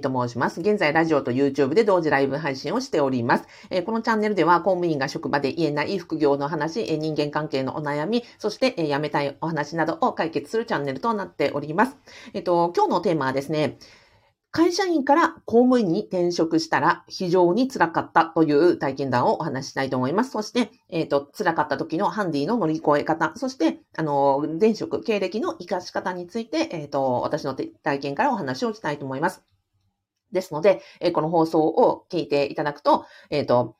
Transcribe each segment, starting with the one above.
と申します。現在、ラジオと YouTube で同時ライブ配信をしております。えー、このチャンネルでは、公務員が職場で言えない副業の話、えー、人間関係のお悩み、そして、えー、辞めたいお話などを解決するチャンネルとなっております。えっ、と、今日のテーマはですね、会社員から公務員に転職したら非常に辛かったという体験談をお話ししたいと思います。そして、えっ、と、辛かった時のハンディの乗り越え方、そして、あの、前職、経歴の活かし方について、えっ、と、私の体験からお話をしたいと思います。ですので、えこの放送を聞いていただくと、えっ、ー、と、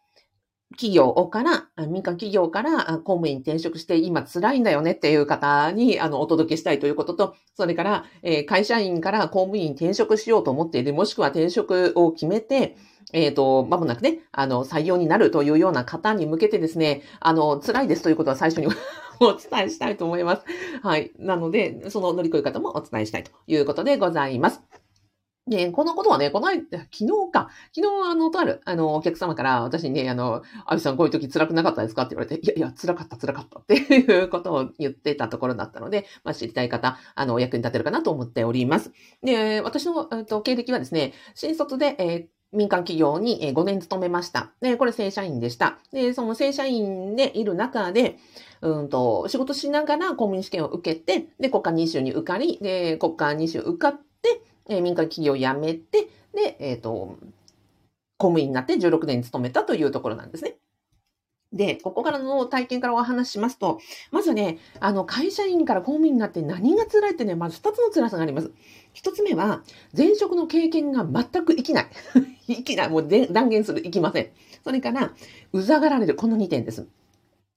企業から、民間企業から公務員転職して今辛いんだよねっていう方にあのお届けしたいということと、それから、えー、会社員から公務員転職しようと思っている、もしくは転職を決めて、えっ、ー、と、まもなくね、あの、採用になるというような方に向けてですね、あの、辛いですということは最初に お伝えしたいと思います。はい。なので、その乗り越え方もお伝えしたいということでございます。ね、このことはね、この間、昨日か。昨日、あの、とある、あの、お客様から、私にね、あの、アビさんこういう時辛くなかったですかって言われて、いやいや、辛かった、辛かったっていうことを言ってたところだったので、まあ、知りたい方、あの、お役に立てるかなと思っております。で、私の、えっと、経歴はですね、新卒で、えー民間企業に5年勤めました。で、これ正社員でした。で、その正社員でいる中で、うんと、仕事しながら公務員試験を受けて、で、国家認証に受かり、で、国家認証受かって、えー、民間企業を辞めて、で、えっ、ー、と、公務員になって16年勤めたというところなんですね。で、ここからの体験からお話しますと、まずね、あの、会社員から公務員になって何が辛いってね、まず2つの辛さがあります。1つ目は、前職の経験が全く生きない。生きない。もう断言する。生きません。それから、うざがられる。この2点です。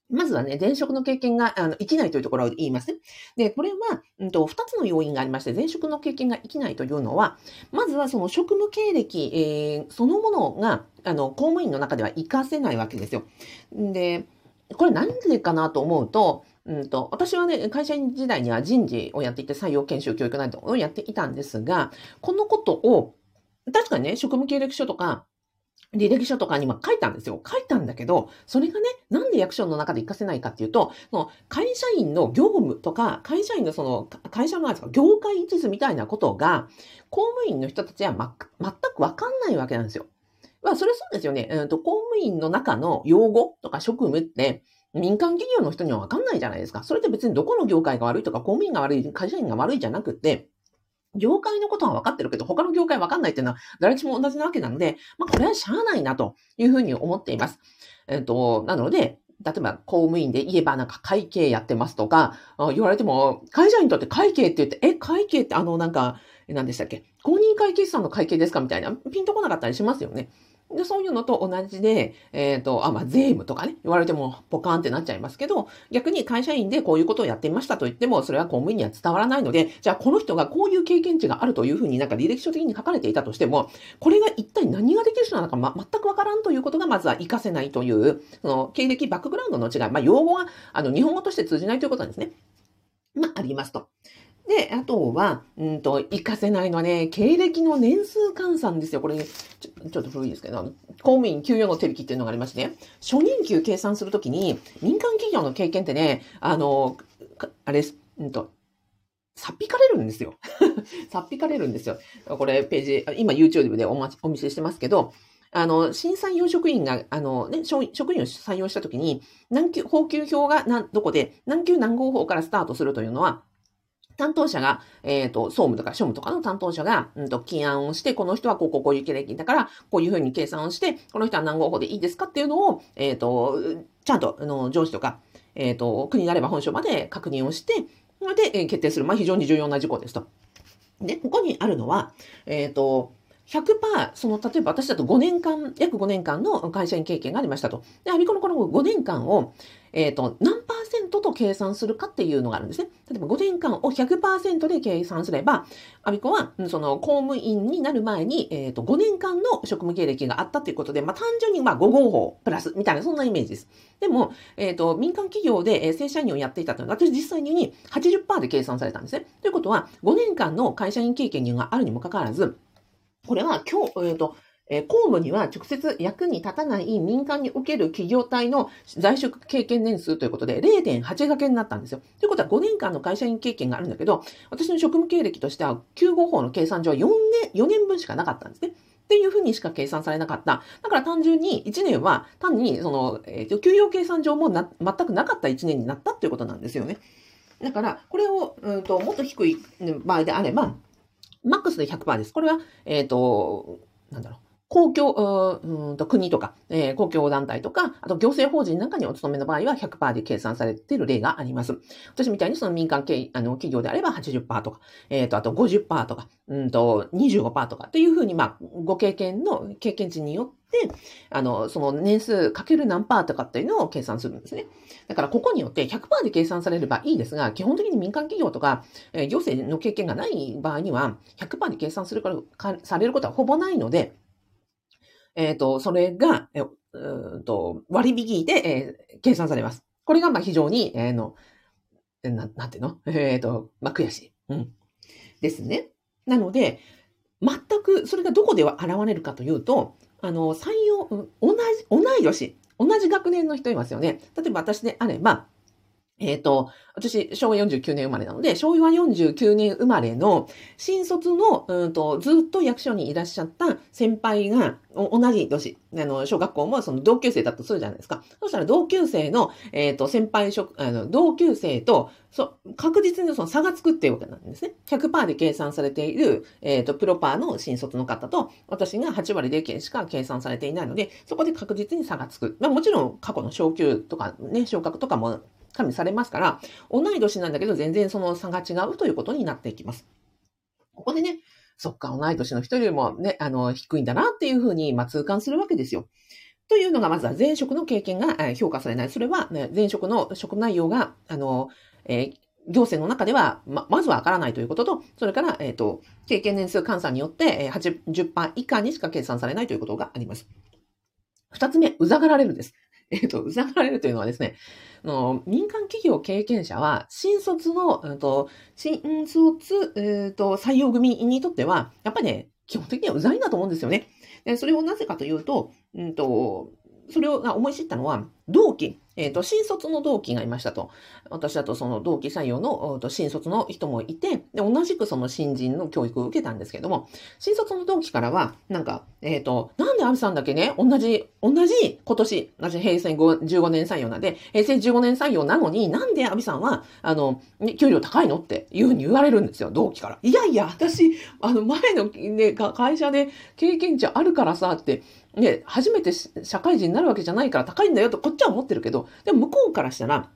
まずはね、前職の経験があの生きないというところを言いますね。で、これは、うんと、2つの要因がありまして、前職の経験が生きないというのは、まずはその職務経歴、えー、そのものが、あの、公務員の中では活かせないわけですよ。で、これ何でかなと思うと、うんと、私はね、会社員時代には人事をやっていて、採用研修教育などをやっていたんですが、このことを、確かにね、職務経歴書とか、履歴書とかにも書いたんですよ。書いたんだけど、それがね、なんで役所の中で活かせないかっていうと、その会社員の業務とか、会社員のその、会社のですか、業界一図みたいなことが、公務員の人たちは、ま、全くわかんないわけなんですよ。まあ、それそうですよね。うんと、公務員の中の用語とか職務って、民間企業の人にはわかんないじゃないですか。それって別にどこの業界が悪いとか、公務員が悪い、会社員が悪いじゃなくて、業界のことは分かってるけど、他の業界分かんないっていうのは、誰しも同じなわけなので、まあ、これはしゃあないな、というふうに思っています。えっ、ー、と、なので、例えば公務員で言えばなんか会計やってますとか、言われても、会社員にとって会計って言って、え、会計ってあのなんか、何でしたっけ？公認会計士さんの会計ですか？みたいな、ピンとこなかったりしますよね。で、そういうのと同じで、えっ、ー、と、あ、まあ、税務とかね、言われてもポカーンってなっちゃいますけど、逆に会社員でこういうことをやってみましたと言っても、それは公務員には伝わらないので、じゃあこの人がこういう経験値があるというふうになんか履歴書的に書かれていたとしても、これが一体何ができる人なのか、ま、全くわからんということがまずは活かせないという、その経歴バックグラウンドの違い、まあ、用語が、あの、日本語として通じないということなんですね。まあ、ありますと。で、あとは、うんと、活かせないのはね、経歴の年数換算ですよ。これ、ちょちょっと古いですけど、公務員給与の手引きっていうのがありましてね、初任給計算するときに、民間企業の経験ってね、あの、あれ、うんと、さっぴかれるんですよ。さっぴかれるんですよ。これ、ページ、今 YouTube でお待ちお見せしてますけど、あの、新採用職員が、あの、ね、職員を採用したときに、何級、法給表がな、どこで、何級何号法からスタートするというのは、担当者が、えっ、ー、と、総務とか庶務とかの担当者が、うんと、起案をして、この人はこうこうこういう経歴だから、こういうふうに計算をして、この人は何号法でいいですかっていうのを、えっ、ー、と、ちゃんと、あの、上司とか、えっ、ー、と、国になれば本省まで確認をして、それで、え決定する。まあ、非常に重要な事項ですと。で、ここにあるのは、えっ、と、100%、その、例えば私だと5年間、約5年間の会社員経験がありましたと。で、アビコのこの5年間を、えっ、ー、と、何パーセントと計算するかっていうのがあるんですね。例えば5年間を100%で計算すれば、アビコは、その、公務員になる前に、えっ、ー、と、5年間の職務経歴があったっていうことで、まあ、単純に、まあ、5号法プラス、みたいな、そんなイメージです。でも、えっ、ー、と、民間企業で、正社員をやっていたというのは、私実際に80%で計算されたんですね。ということは、5年間の会社員経験があるにもかかわらず、これは今日、えっ、ー、と、えー、公務には直接役に立たない民間における企業体の在職経験年数ということで0.8掛けになったんですよ。ということは5年間の会社員経験があるんだけど、私の職務経歴としては9号法の計算上は4年、4年分しかなかったんですね。っていうふうにしか計算されなかった。だから単純に1年は単にその、えー、給与計算上もな全くなかった1年になったっていうことなんですよね。だから、これを、うんと、もっと低い場合であれば、マックスで100%です。これは、えっ、ー、と、なんだろう。公共、うんと国とか、えー、公共団体とか、あと行政法人なんかにお勤めの場合は100%で計算されている例があります。私みたいにその民間系あの企業であれば80%とか、え、ー、と、あと50%とか、うんと25%とかっていうふうに、まあ、ご経験の経験値によって、あの、その年数かける何パーとかっていうのを計算するんですね。だからここによって100%で計算されればいいですが、基本的に民間企業とか、えー、行政の経験がない場合には100%で計算するからか、されることはほぼないので、えっ、ー、と、それが、えー、と割引で、えー、計算されます。これが、まあ、非常に、えー、の、ななんていうの？えっ、ー、と、まあ、悔しい。うん。ですね。なので、全く、それがどこでは現れるかというと、あの、採用、同じ、同い年、同じ学年の人いますよね。例えば私であれば、えっ、ー、と、私、昭和49年生まれなので、昭和49年生まれの新卒の、うんと、ずっと役所にいらっしゃった先輩が、同じ年、あの、小学校もその同級生だとするじゃないですか。そしたら同級生の、えっ、ー、と、先輩職、あの、同級生と、そう、確実にその差がつくっていうわけなんですね。100%で計算されている、えっ、ー、と、プロパーの新卒の方と、私が8割でしか計算されていないので、そこで確実に差がつく。まあ、もちろん過去の昇給とかね、昇格とかも加味されますから、同い年なんだけど全然その差が違うということになっていきます。ここでね、そっか、同い年の人よりもね、あの、低いんだなっていうふうに、まあ、痛感するわけですよ。というのが、まずは前職の経験が評価されない。それは、ね、前職の職内容が、あの、えー、行政の中では、ま、まずはわからないということと、それから、えっ、ー、と、経験年数換算によってえ、80%以下にしか計算されないということがあります。二つ目、うざがられるです。えっ、ー、と、うざがられるというのはですね、の民間企業経験者は、新卒の、うんと、新卒、えーと、採用組にとっては、やっぱりね、基本的にはうざいんだと思うんですよね。でそれをなぜかというと、うんと、それを思い知ったのは、同期、えっ、ー、と、新卒の同期がいましたと。私だとその同期採用の新卒の人もいて、で、同じくその新人の教育を受けたんですけども、新卒の同期からは、なんか、えっ、ー、と、なんでアビさんだけね、同じ、同じ今年、同じ平成15年採用なんで、平成15年採用なのに、なんでアビさんは、あの、給料高いのっていうふうに言われるんですよ、同期から。いやいや、私、あの、前のね、会社で経験値あるからさ、って、ね、初めて社会人になるわけじゃないから高いんだよとこっちは思ってるけど、でも向こうからしたら、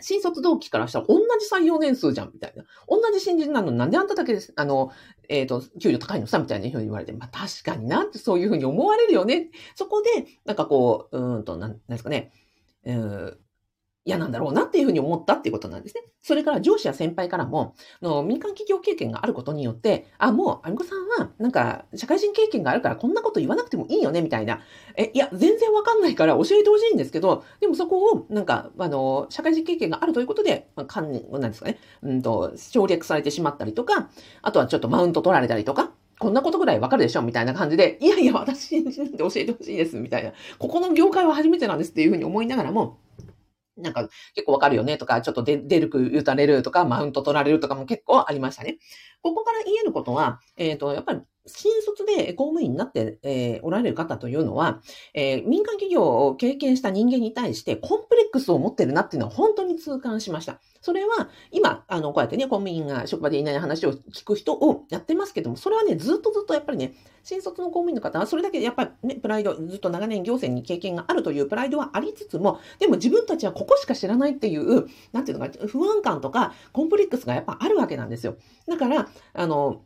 新卒同期からしたら同じ3、4年数じゃん、みたいな。同じ新人なのになんであんただけです、あの、えっ、ー、と、給料高いのさ、みたいなふうに言われて、まあ確かになってそういうふうに思われるよね。そこで、なんかこう、うんと、なん、なんですかね、うん、嫌なんだろうなっていうふうに思ったっていうことなんですね。それから上司や先輩からも、の民間企業経験があることによって、あ、もう、あみこさんは、なんか、社会人経験があるからこんなこと言わなくてもいいよね、みたいな。え、いや、全然わかんないから教えてほしいんですけど、でもそこを、なんか、あの、社会人経験があるということで、まあ、かん、なんですかね、うんと、省略されてしまったりとか、あとはちょっとマウント取られたりとか、こんなことぐらいわかるでしょみたいな感じで、いやいや、私に教えてほしいです、みたいな。ここの業界は初めてなんですっていうふうに思いながらも、なんか結構わかるよねとか、ちょっと出るく打たれるとか、マウント取られるとかも結構ありましたね。ここから言えることは、えっ、ー、と、やっぱり新卒で公務員になって、えー、おられる方というのは、えー、民間企業を経験した人間に対してコンプレックスを持ってるなっていうのは本当に痛感しました。それは、今、あの、こうやってね、公務員が職場でいない話を聞く人をやってますけども、それはね、ずっとずっとやっぱりね、新卒の公務員の方は、それだけやっぱりね、プライド、ずっと長年行政に経験があるというプライドはありつつも、でも自分たちはここしか知らないっていう、なんていうのか、不安感とか、コンプレックスがやっぱあるわけなんですよ。だから、あの、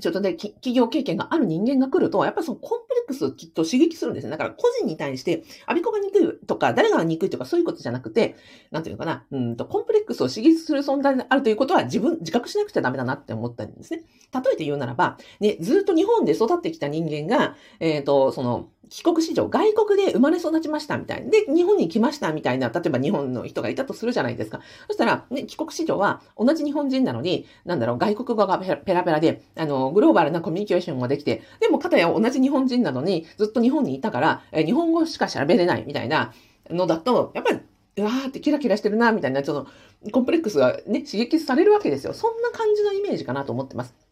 ちょっとね、企業経験がある人間が来ると、やっぱりそのコンプレックスをきっと刺激するんですね。だから個人に対して、アビコが憎いとか、誰が憎いとかそういうことじゃなくて、なんていうのかな、うんと、コンプレックスを刺激する存在であるということは自分、自覚しなくちゃダメだなって思ったんですね。例えて言うならば、ね、ずっと日本で育ってきた人間が、えっ、ー、と、その、帰国子女、外国で生まれ育ちましたみたいな。で、日本に来ましたみたいな、例えば日本の人がいたとするじゃないですか。そしたら、ね、帰国子女は同じ日本人なのに、なんだろう、外国語がペラペラで、あの、グローバルなコミュニケーションができて、でも、かたや同じ日本人なのに、ずっと日本にいたから、え日本語しか喋れないみたいなのだと、やっぱり、うわーってキラキラしてるな、みたいな、その、コンプレックスがね、刺激されるわけですよ。そんな感じのイメージかなと思ってます。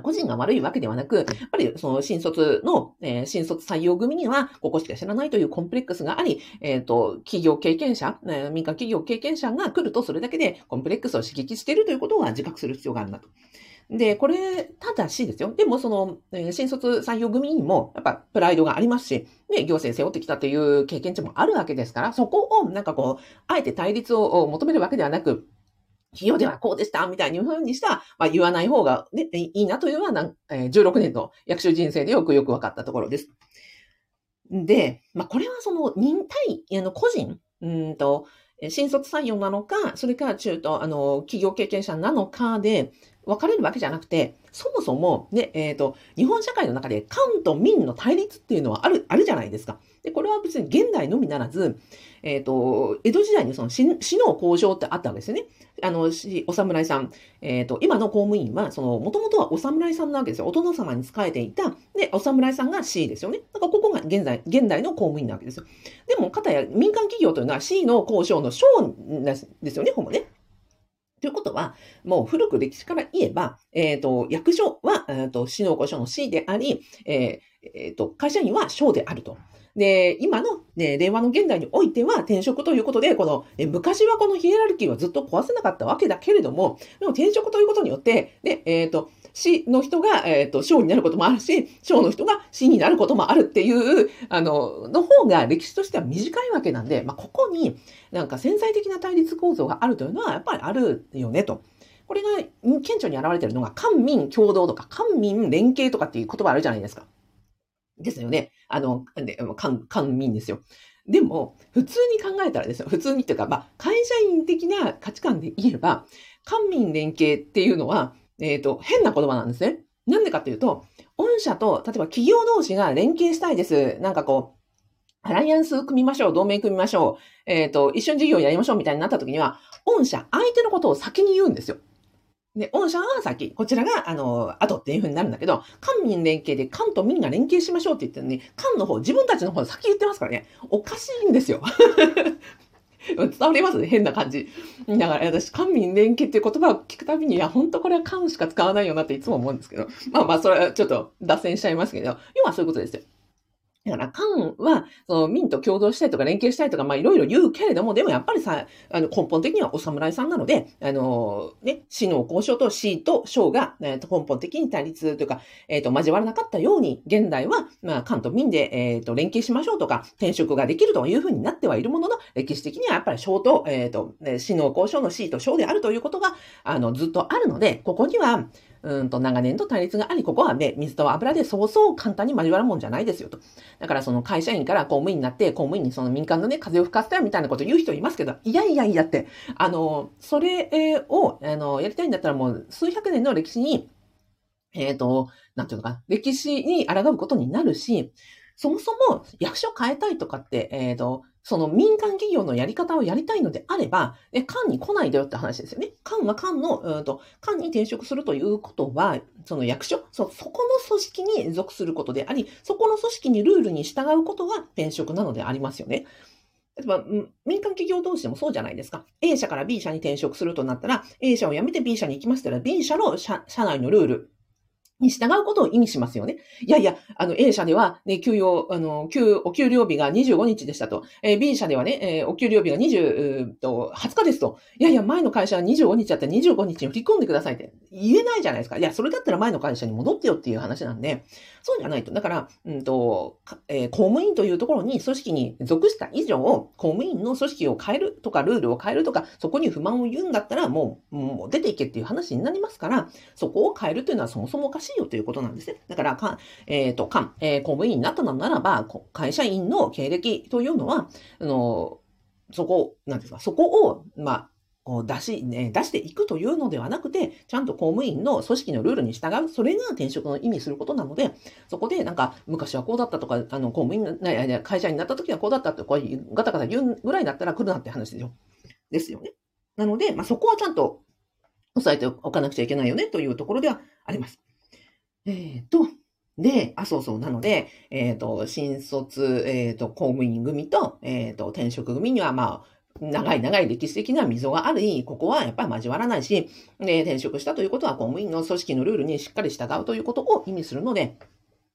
個人が悪いわけではなく、やっぱりその新卒の、えー、新卒採用組には、ここしか知らないというコンプレックスがあり、えっ、ー、と、企業経験者、えー、民間企業経験者が来るとそれだけでコンプレックスを刺激しているということは自覚する必要があるなと。で、これ、ただしですよ。でも、その、えー、新卒採用組にも、やっぱ、プライドがありますし、ね、行政背負ってきたという経験値もあるわけですから、そこを、なんかこう、あえて対立を求めるわけではなく、企業ではこうでした、みたいにふうにした、まあ、言わない方が、ね、いいなというのは、えー、16年の役所人生でよくよく分かったところです。で、まあ、これはその、忍耐、あの、個人、うんと、新卒採用なのか、それから中途、あの、企業経験者なのかで、分かれるわけじゃなくて、そもそも、ね、えっ、ー、と、日本社会の中で官と民の対立っていうのはある、あるじゃないですか。で、これは別に現代のみならず、えっ、ー、と、江戸時代にその死の交渉ってあったわけですよね。あの、お侍さん。えっ、ー、と、今の公務員は、その、もともとはお侍さんなわけですよ。お殿様に仕えていた。で、お侍さんが C ですよね。だからここが現在、現代の公務員なわけですよ。でも、かたや民間企業というのは C の交渉の省ですよね、ほぼね。ということは、もう古く歴史から言えば、えっ、ー、と、役所は、えっ、ー、と、死の交渉の C であり、えーえー、と、会社員は省であると。で、今の、ね、令和の現代においては転職ということで、この、え昔はこのヒエラルキーはずっと壊せなかったわけだけれども、でも転職ということによって、で、えっ、ー、と、死の人が、えっ、ー、と、将になることもあるし、将の人が死になることもあるっていう、あの、の方が歴史としては短いわけなんで、まあ、ここになんか潜在的な対立構造があるというのは、やっぱりあるよね、と。これが顕著に現れてるのが、官民共同とか、官民連携とかっていう言葉あるじゃないですか。ですよね。あの、官、官民ですよ。でも、普通に考えたらですよ。普通にっていうか、まあ、会社員的な価値観で言えば、官民連携っていうのは、えっ、ー、と、変な言葉なんですね。なんでかっていうと、御社と、例えば企業同士が連携したいです。なんかこう、アライアンス組みましょう、同盟組みましょう、えっ、ー、と、一緒に事業やりましょうみたいになった時には、御社、相手のことを先に言うんですよ。で、御社は先、こちらが、あの、後っていう風になるんだけど、官民連携で官と民が連携しましょうって言ってるのに、官の方、自分たちの方先言ってますからね、おかしいんですよ。伝わります？ね変な感じ。だから私、官民連携っていう言葉を聞くたびに、いや、本当これは官しか使わないよなっていつも思うんですけど、まあまあ、それはちょっと脱線しちゃいますけど、要はそういうことですよ。だから、官は、その民と共同したいとか連携したいとか、まあいろいろ言うけれども、でもやっぱりさ、あの根本的にはお侍さんなので、あの、ね、死の交渉と死と将が、えー、と根本的に対立というか、えっ、ー、と、交わらなかったように、現代は、まあ、官と民で、えっ、ー、と、連携しましょうとか、転職ができるというふうになってはいるものの、歴史的にはやっぱり将と、えっ、と、死の交渉の死と将であるということが、あの、ずっとあるので、ここには、うんと長年と対立があり、ここはね、水と油でそうそう簡単に交わるもんじゃないですよと。だからその会社員から公務員になって、公務員にその民間のね、風を吹かせたよみたいなこと言う人いますけど、いやいやいやって、あの、それを、あの、やりたいんだったらもう数百年の歴史に、えっ、ー、と、なんていうのか、歴史に抗うことになるし、そもそも役所変えたいとかって、えっ、ー、と、その民間企業のやり方をやりたいのであれば、え、官に来ないでよって話ですよね。官は官の、うんと、官に転職するということは、その役所、そ、そこの組織に属することであり、そこの組織にルールに従うことが転職なのでありますよね。例えば、民間企業同士でもそうじゃないですか。A 社から B 社に転職するとなったら、A 社を辞めて B 社に行きましたら、B 社の社社内のルール、に従うことを意味しますよね。いやいや、あの、A 社では、ね、給与、あの、給、お給料日が25日でしたと。えー、B 社ではね、えー、お給料日が20、と、20日ですと。いやいや、前の会社は25日だったら25日に振り込んでくださいって言えないじゃないですか。いや、それだったら前の会社に戻ってよっていう話なんで、そうじゃないと。だから、うんと、えー、公務員というところに組織に属した以上、公務員の組織を変えるとか、ルールを変えるとか、そこに不満を言うんだったら、もう、もう出ていけっていう話になりますから、そこを変えるというのはそもそもおかしいしいよということなんですね。だから、かえっ、ー、と、かえー、公務員になったのならば、会社員の経歴というのは、あの、そこ、なんですか、そこを、まあ、こう出し、ね、出していくというのではなくて、ちゃんと公務員の組織のルールに従う、それが転職の意味することなので、そこでなんか、昔はこうだったとか、あの、公務員、会社員になった時はこうだったって、ガタガタ言うぐらいだったら来るなって話ですよ。ですよね。なので、まあ、そこはちゃんと押さえておかなくちゃいけないよねというところではあります。えっ、と、で、あ、そうそう。なので、えっ、ー、と、新卒、えっ、ー、と、公務員組と、えっ、と、転職組には、まあ、長い長い歴史的な溝があり、ここはやっぱり交わらないし、で、転職したということは公務員の組織のルールにしっかり従うということを意味するので、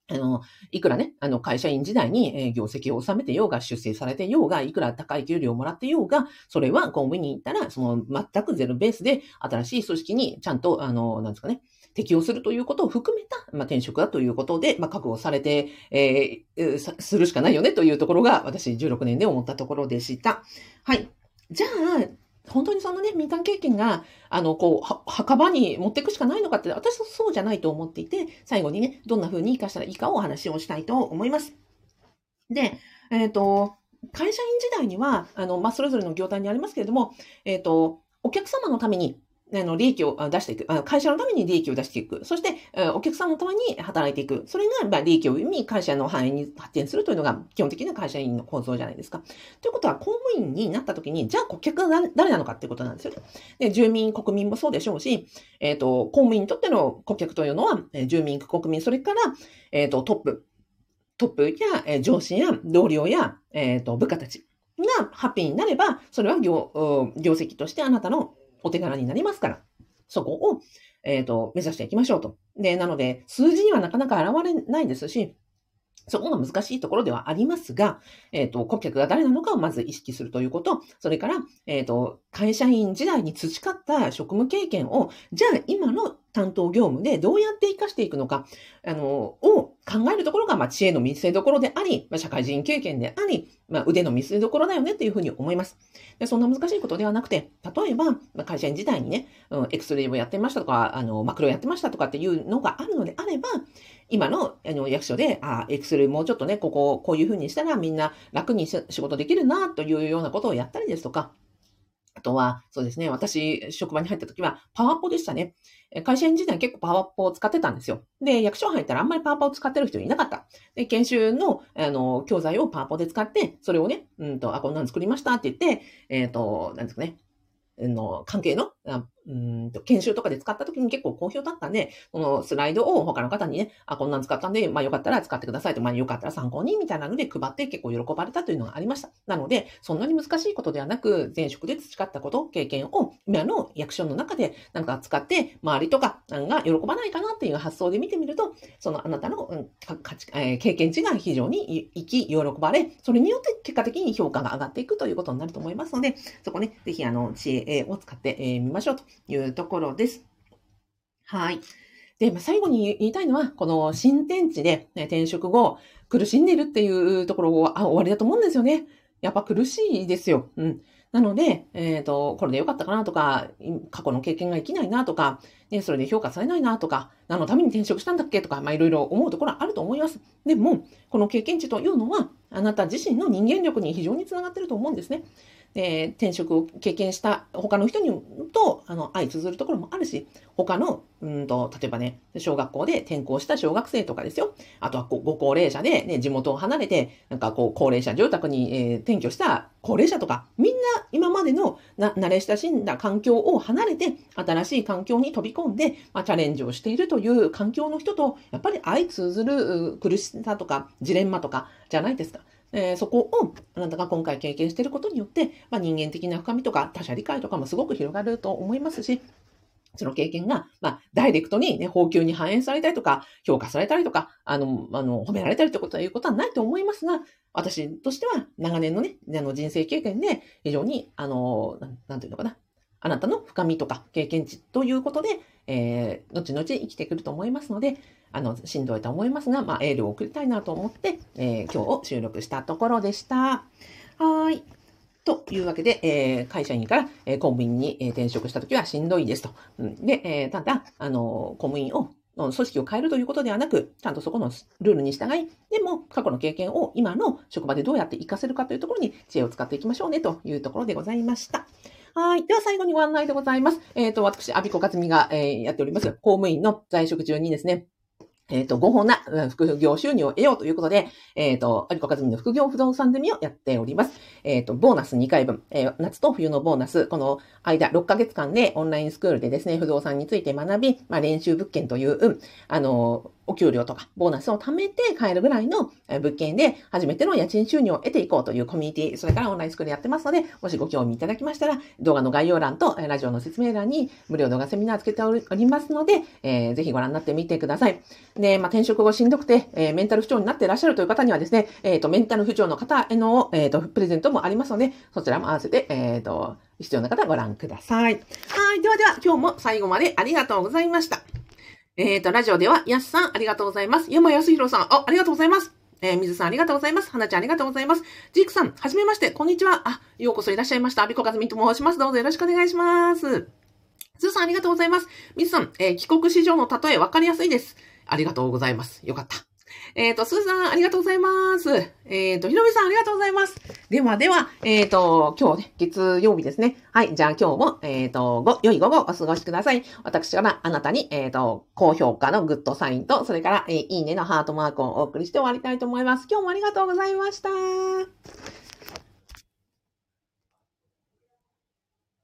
あの、いくらね、あの、会社員時代に、え業績を収めてようが、出世されてようが、いくら高い給料をもらってようが、それは公務員に行ったら、その、全くゼロベースで、新しい組織にちゃんと、あの、なんですかね、適用するということを含めた、まあ、転職だということで、まあ、覚悟されて、えー、するしかないよねというところが、私16年で思ったところでした。はい。じゃあ、本当にそのね、民間経験が、あの、こう、墓場に持っていくしかないのかって、私はそうじゃないと思っていて、最後にね、どんな風に活かしたらいいかをお話をしたいと思います。で、えっ、ー、と、会社員時代には、あの、まあ、それぞれの業態にありますけれども、えっ、ー、と、お客様のためにあの、利益を出していく。会社のために利益を出していく。そして、お客さんのために働いていく。それが、まあ、利益を生み、会社の範囲に発展するというのが基本的な会社員の構造じゃないですか。ということは、公務員になった時に、じゃあ顧客が誰なのかっていうことなんですよね。で、住民、国民もそうでしょうし、えっ、ー、と、公務員にとっての顧客というのは、住民、国民、それから、えっ、ー、と、トップ。トップや、え上司や同僚や、えっ、ー、と、部下たちがハッピーになれば、それは業、業績としてあなたのお手柄になりますから。そこを、えっ、ー、と、目指していきましょうと。で、なので、数字にはなかなか現れないですし、そこが難しいところではありますが、えっ、ー、と、顧客が誰なのかをまず意識するということ、それから、えっ、ー、と、会社員時代に培った職務経験を、じゃあ今の担当業務でどうやって活かしていくのか、あの、を考えるところが、まあ、知恵の見せ所であり、まあ、社会人経験であり、まあ、腕の見せ所だよねっていうふうに思います。でそんな難しいことではなくて、例えば、まあ、会社員時代にね、うん、エクスレイをやってましたとか、あの、マクロやってましたとかっていうのがあるのであれば、今のあの役所で、あ、エクスレイもうちょっとね、ここを、こういうふうにしたらみんな楽に仕事できるな、というようなことをやったりですとか、あとは、そうですね、私、職場に入った時は、パワポでしたね。会社員時代結構パワポを使ってたんですよ。で、役所入ったらあんまりパワポを使ってる人いなかった。で、研修の、あの、教材をパワポで使って、それをね、うんと、あ、こんなの作りましたって言って、えっ、ー、と、なんですかね、の関係のうんと研修とかで使った時に結構好評だったんで、このスライドを他の方にね、あ、こんなん使ったんで、まあよかったら使ってくださいと、まあよかったら参考にみたいなので配って結構喜ばれたというのがありました。なので、そんなに難しいことではなく、前職で培ったこと、経験を今の役所の中でなんか使って、周りとかが喜ばないかなっていう発想で見てみると、そのあなたの、価値、え、経験値が非常に生き、喜ばれ、それによって結果的に評価が上がっていくということになると思いますので、そこね、ぜひあの、知恵を使ってみましょうというところです。はい。で、まあ、最後に言いたいのは、この新天地で、ね、転職後、苦しんでるっていうところは、あ、終わりだと思うんですよね。やっぱ苦しいですよ。うん。なので、えっ、ー、と、これでよかったかなとか、過去の経験が生きないなとか、ね、それで評価されないなとか、何のために転職したんだっけとか、まあいろいろ思うところはあると思います。でも、この経験値というのは、あなた自身の人間力に非常につながっていると思うんですね。えー、転職を経験した他の人にと、あの、相通ずるところもあるし、他の、うんと、例えばね、小学校で転校した小学生とかですよ。あとはご高齢者でね、地元を離れて、なんかこう、高齢者住宅に、えー、転居した高齢者とか、みんな今までのな慣れ親しんだ環境を離れて、新しい環境に飛び込んで、まあ、チャレンジをしているという環境の人と、やっぱり相通ずる苦しさとか、ジレンマとか、じゃないですか。えー、そこをあなたが今回経験していることによって、まあ、人間的な深みとか他者理解とかもすごく広がると思いますし、その経験が、まあ、ダイレクトにね、法給に反映されたりとか、評価されたりとか、あの、あの、褒められたりということはいうことはないと思いますが、私としては長年のね、あの人生経験で非常に、あの、なんていうのかな、あなたの深みとか経験値ということで、えー、後々生きてくると思いますので、あの、しんどいと思いますが、まあ、エールを送りたいなと思って、えー、今日を収録したところでした。はい。というわけで、えー、会社員から、えー、公務員に、えー、転職したときはしんどいですと。うん、で、えー、ただ、あの、公務員を組織を変えるということではなく、ちゃんとそこのルールに従い、でも過去の経験を今の職場でどうやって活かせるかというところに知恵を使っていきましょうねというところでございました。はい。では最後にご案内でございます。えっ、ー、と、私、アビコカツミが、えー、やっております、公務員の在職中にですね、えっ、ー、と、合法な副業収入を得ようということで、えっ、ー、と、アリコカズミの副業不動産ゼミをやっております。えっ、ー、と、ボーナス2回分、え夏と冬のボーナス、この間6ヶ月間でオンラインスクールでですね、不動産について学び、まあ、練習物件という、あの、お給料とかボーナスを貯めて買えるぐらいの物件で初めての家賃収入を得ていこうというコミュニティ、それからオンラインスクールやってますので、もしご興味いただきましたら、動画の概要欄とラジオの説明欄に無料動画セミナーつけておりますので、えー、ぜひご覧になってみてください。で、まあ、転職後しんどくて、えー、メンタル不調になっていらっしゃるという方にはですね、えっ、ー、と、メンタル不調の方への、えっ、と、プレゼントもありますので、そちらも合わせて、えっ、と、必要な方ご覧ください。はい。ではでは、今日も最後までありがとうございました。えっ、ー、と、ラジオでは、やすさん、ありがとうございます。山康弘さん、あ、ありがとうございます。えー、水さん、ありがとうございます。花ちゃん、ありがとうございます。ジークさん、はじめまして、こんにちは。あ、ようこそいらっしゃいました。アビコカズミと申します。どうぞよろしくお願いします。ズーさん、ありがとうございます。水さん、えー、帰国子女の例え、わかりやすいです。ありがとうございます。よかった。えっ、ー、と、スーさん、ありがとうございます。えっ、ー、と、ひろみさん、ありがとうございます。ではでは、えっ、ー、と、今日ね、月曜日ですね。はい。じゃあ今日も、えっ、と、ご、良い午後お過ごしください。私からあなたに、えっ、と、高評価のグッドサインと、それから、えいいねのハートマークをお送りして終わりたいと思います。今日もありがとうございました。